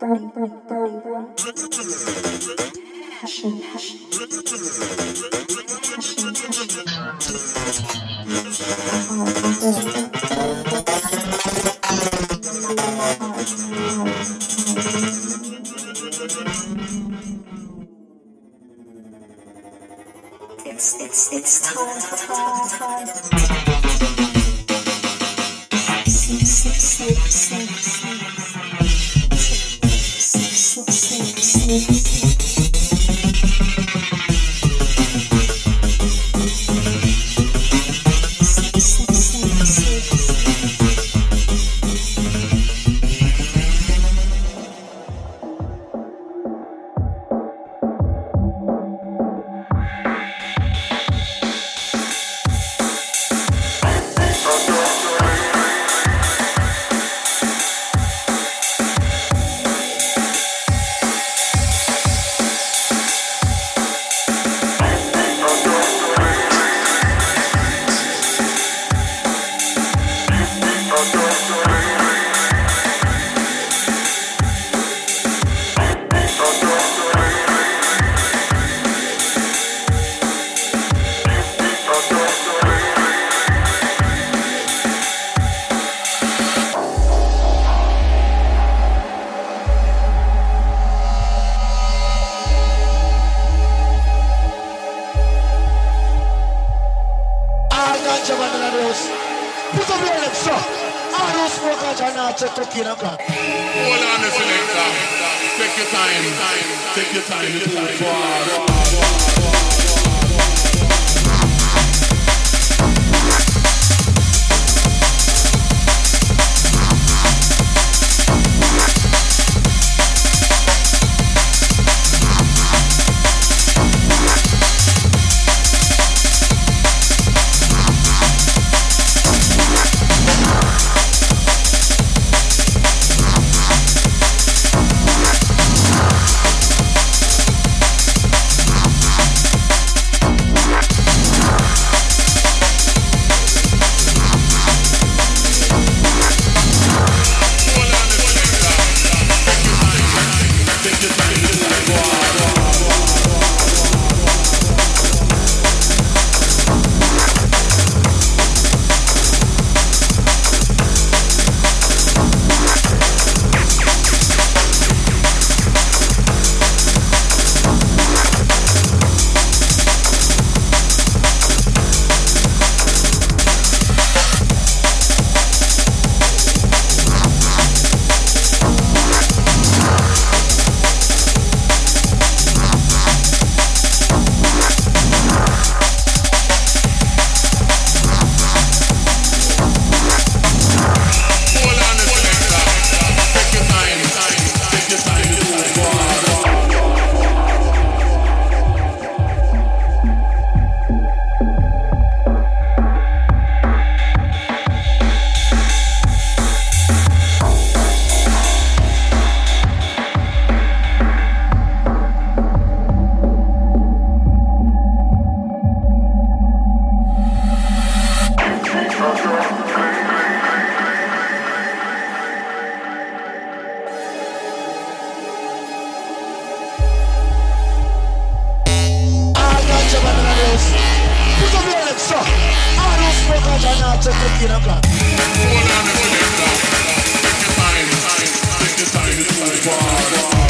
Burn, burn, burn, burn. Passion, passion. 14 o'clock. Hold on selector. Take your time. Take your time. Take your time. Take your time. We're going to not to 15 o'clock. Hold on, hold on, hold on. Take your time, take your time, take your time.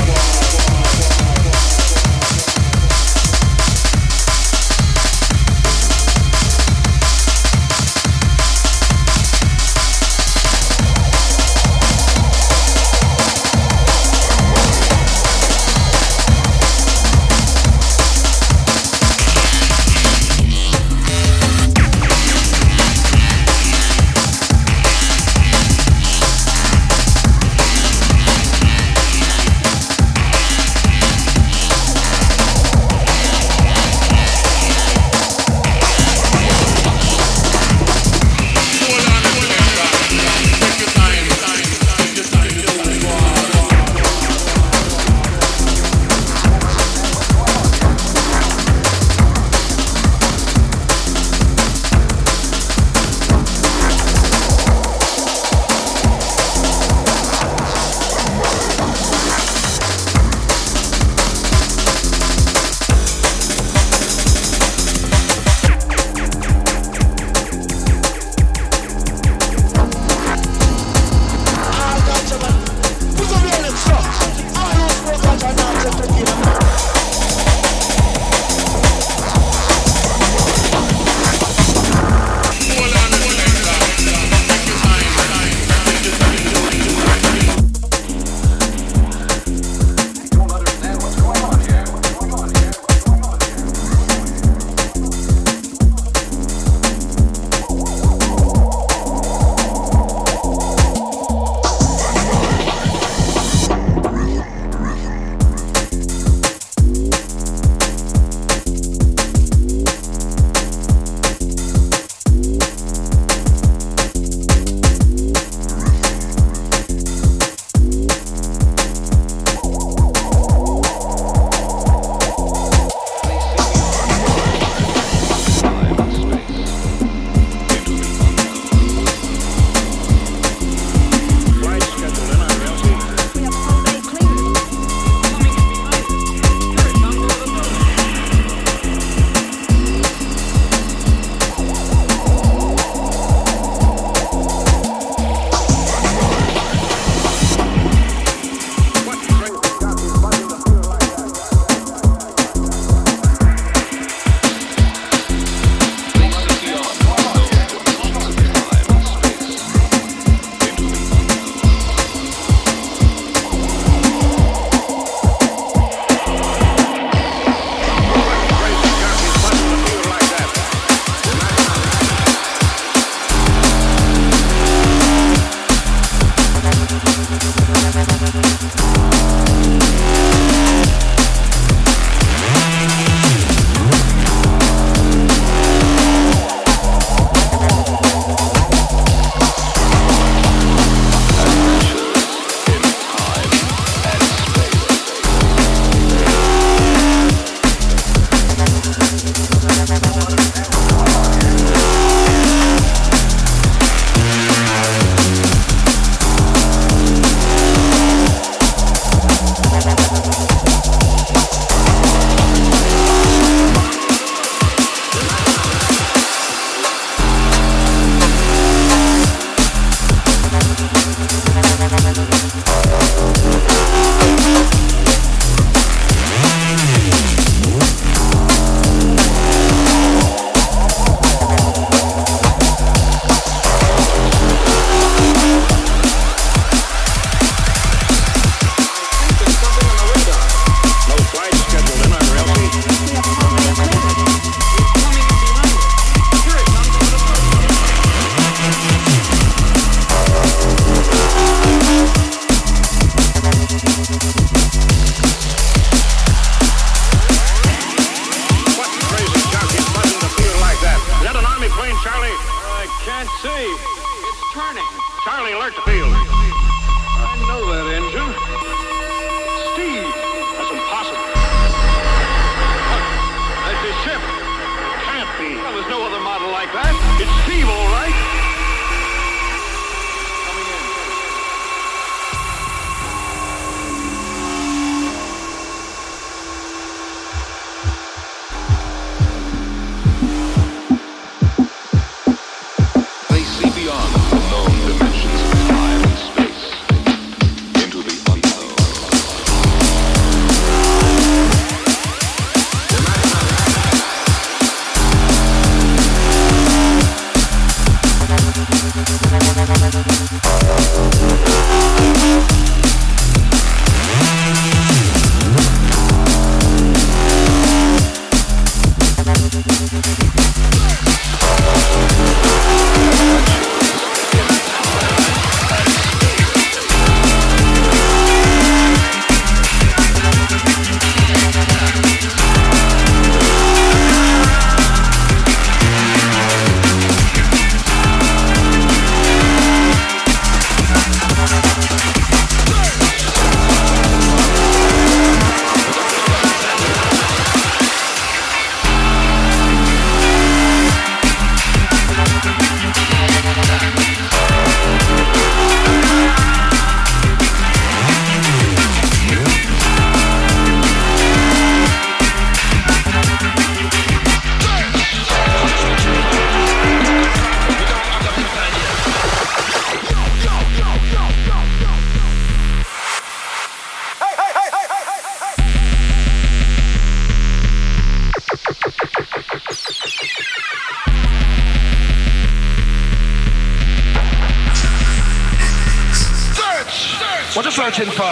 What are you searching for?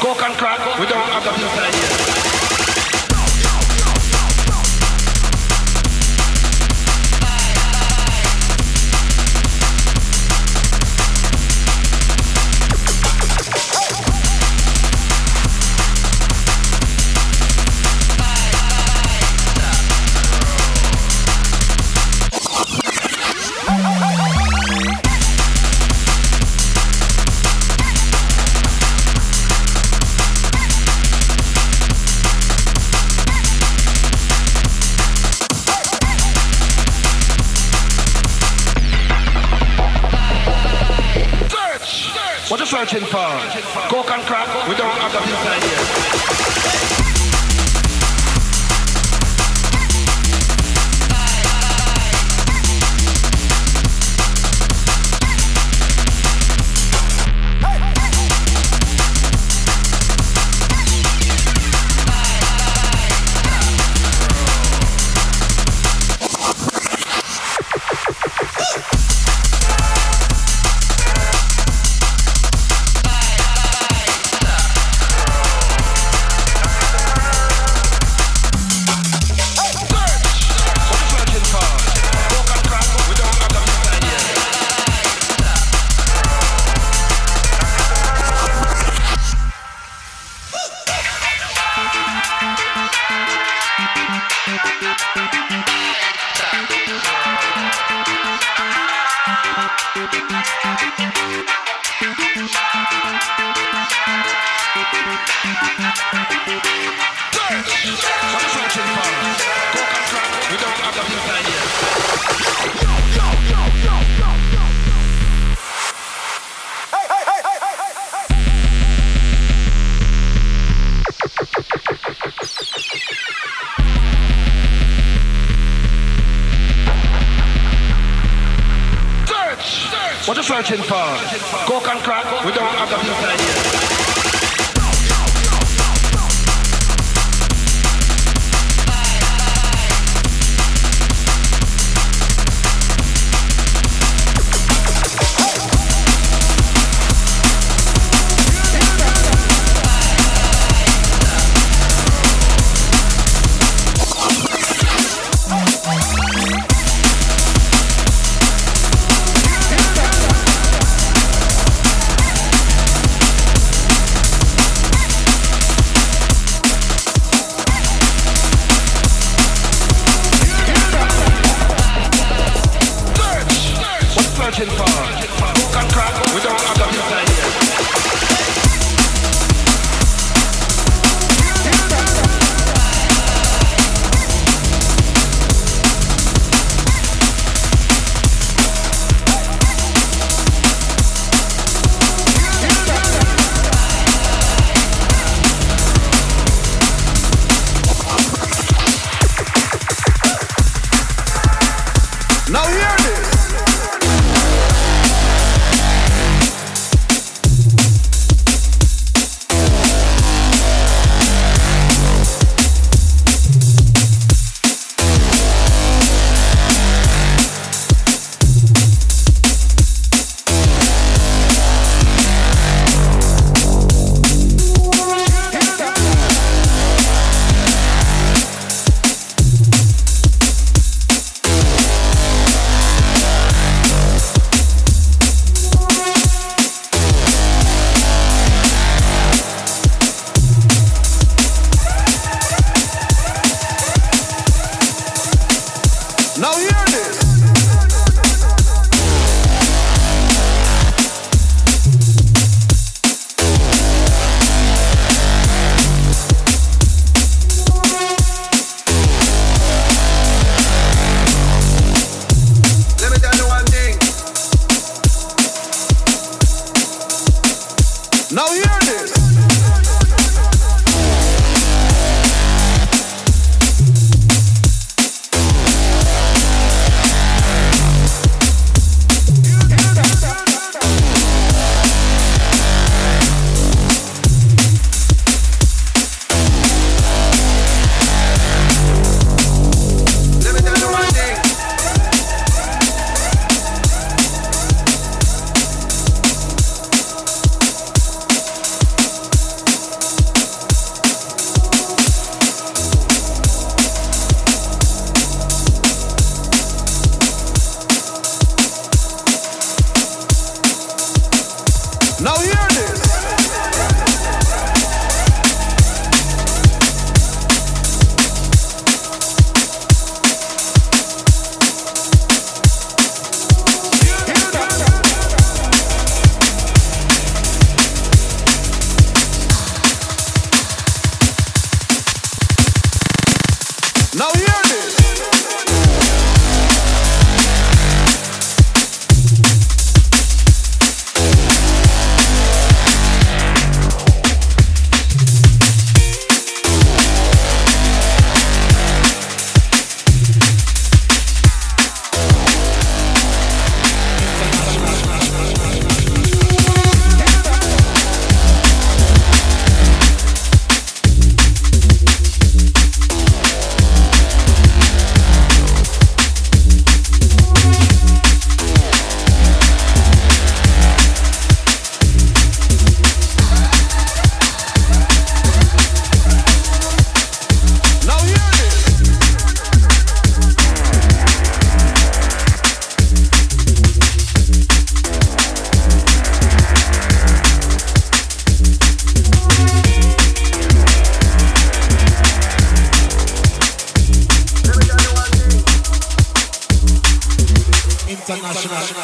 Coke and crack, we don't have that inside here. searching for. Coke and crack, we don't have that inside. Go for. Coke and crack, we don't have the inside. します。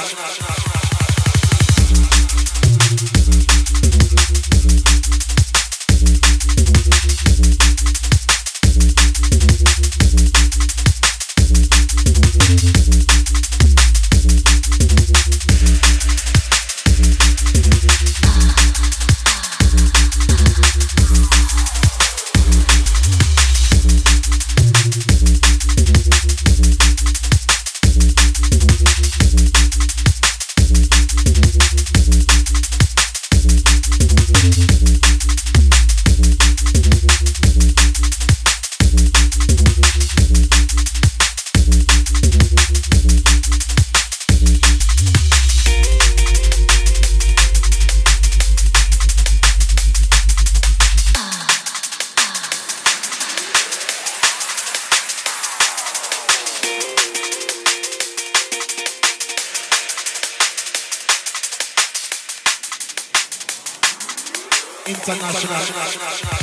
international.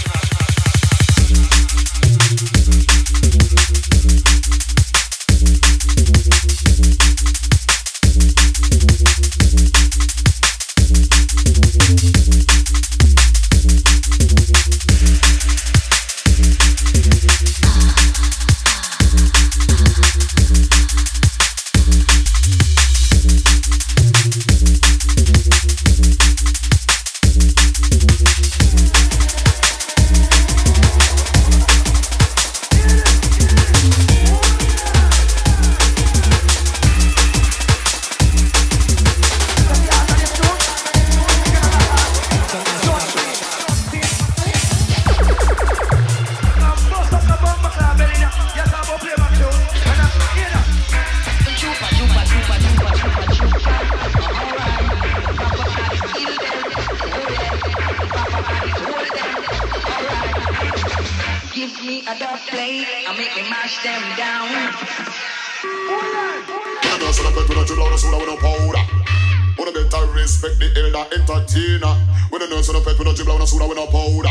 respect the elder entertainer. We don't know so no pet, we no dribble, no soda, we no powder.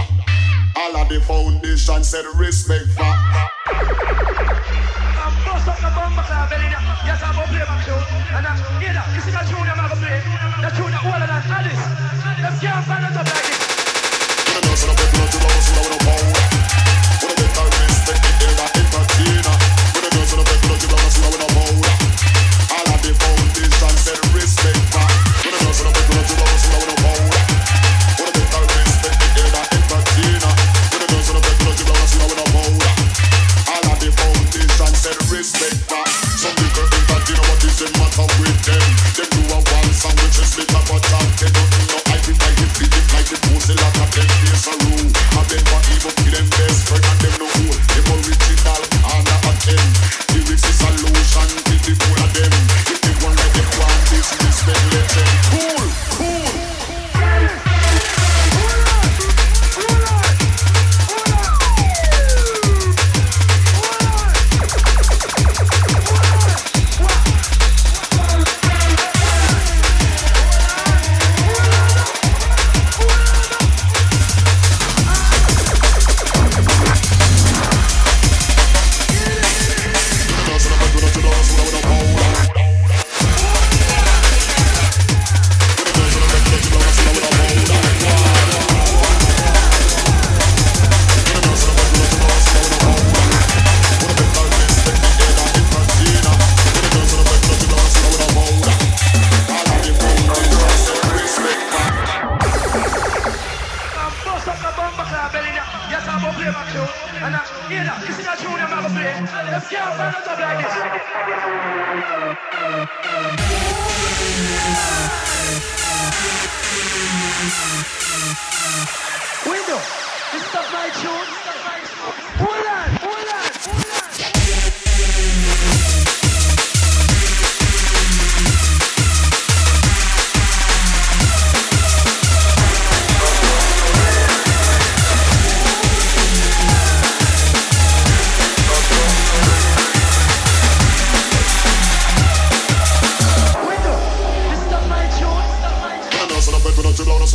All of the foundation said respect for. Yes, I'm. And this is a tune I'm. The tune that all of We don't know so no no no soda, no powder. We don't respect the elder entertainer. We don't know so no no no soda, no powder. All of the foundation said Take this around.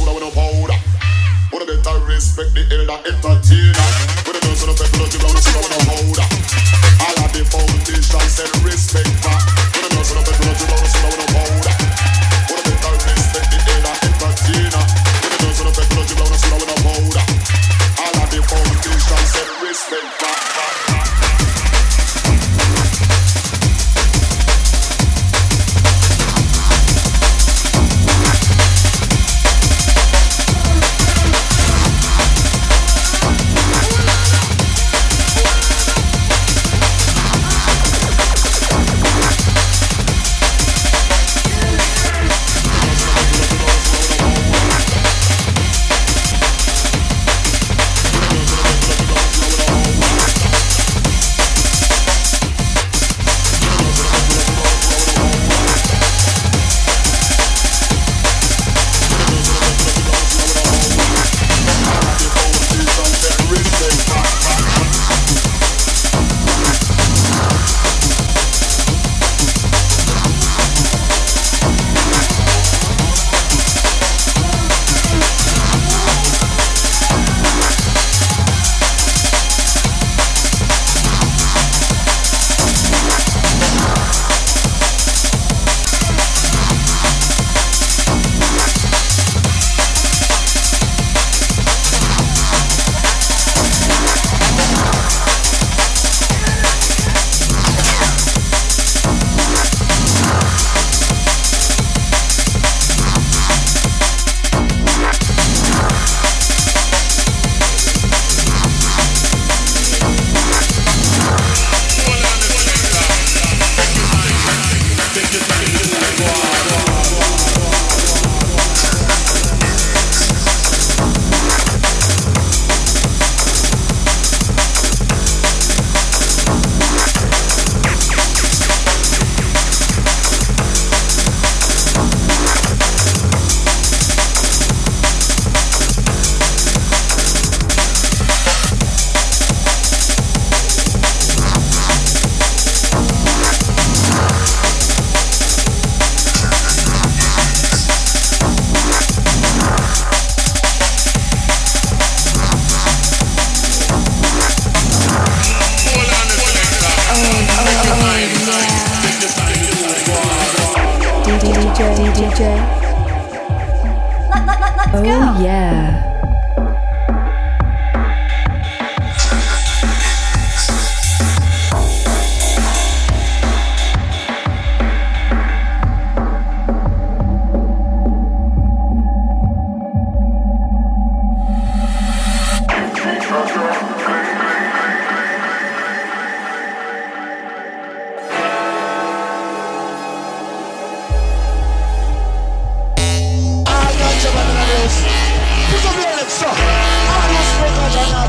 Soda with no powder. Wanna better respect the elder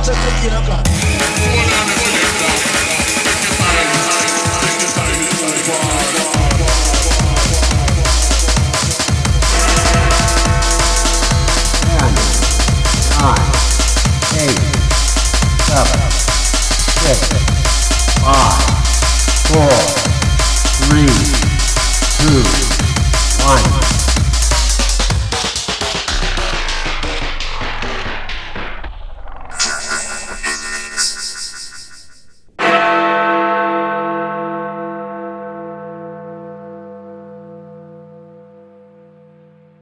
just a year ago.